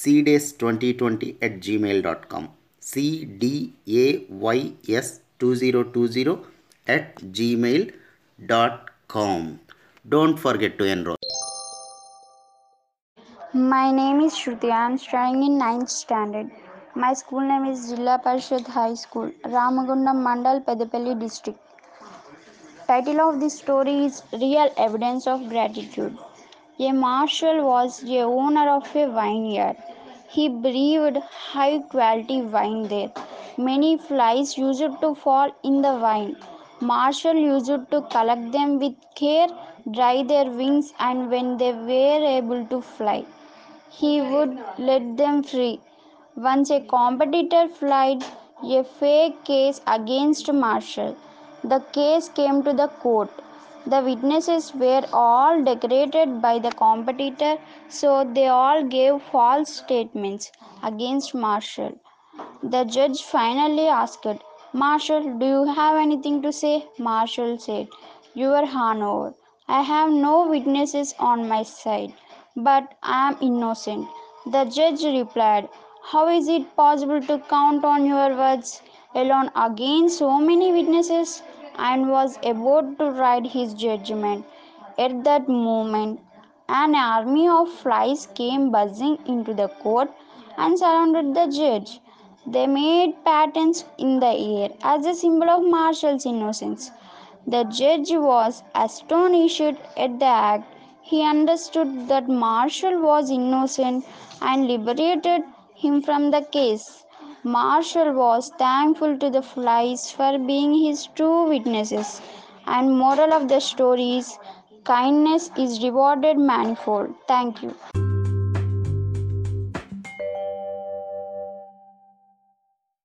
cdays2020 at gmail.com cdays2020 at gmail.com don't forget to enroll My name is Shruthi. I am studying in 9th standard. My school name is Jilla Parishad High School, Ramagundam Mandal, Peddapalli district. Title of this story is Real Evidence of Gratitude. A marshal was a owner of a vineyard. He brewed high quality wine there. Many flies used to fall in the wine. Marshal used to collect them with care, dry their wings, and when they were able to fly, he would let them free. Once a competitor filed a fake case against Marshall. The case came to the court. The witnesses were all decorated by the competitor, so they all gave false statements against Marshall. The judge finally asked, Marshall, do you have anything to say? Marshall said, Your Honor, I have no witnesses on my side, but I am innocent. The judge replied, How is it possible to count on your words alone against so many witnesses? And was about to write his judgment. At that moment, an army of flies came buzzing into the court and surrounded the judge. They made patterns in the air as a symbol of Marshall's innocence. The judge was astonished at the act. He understood that Marshall was innocent and liberated him from the case. Marshall was thankful to the flies for being his true witnesses. And moral of the story is kindness is rewarded manifold. Thank you.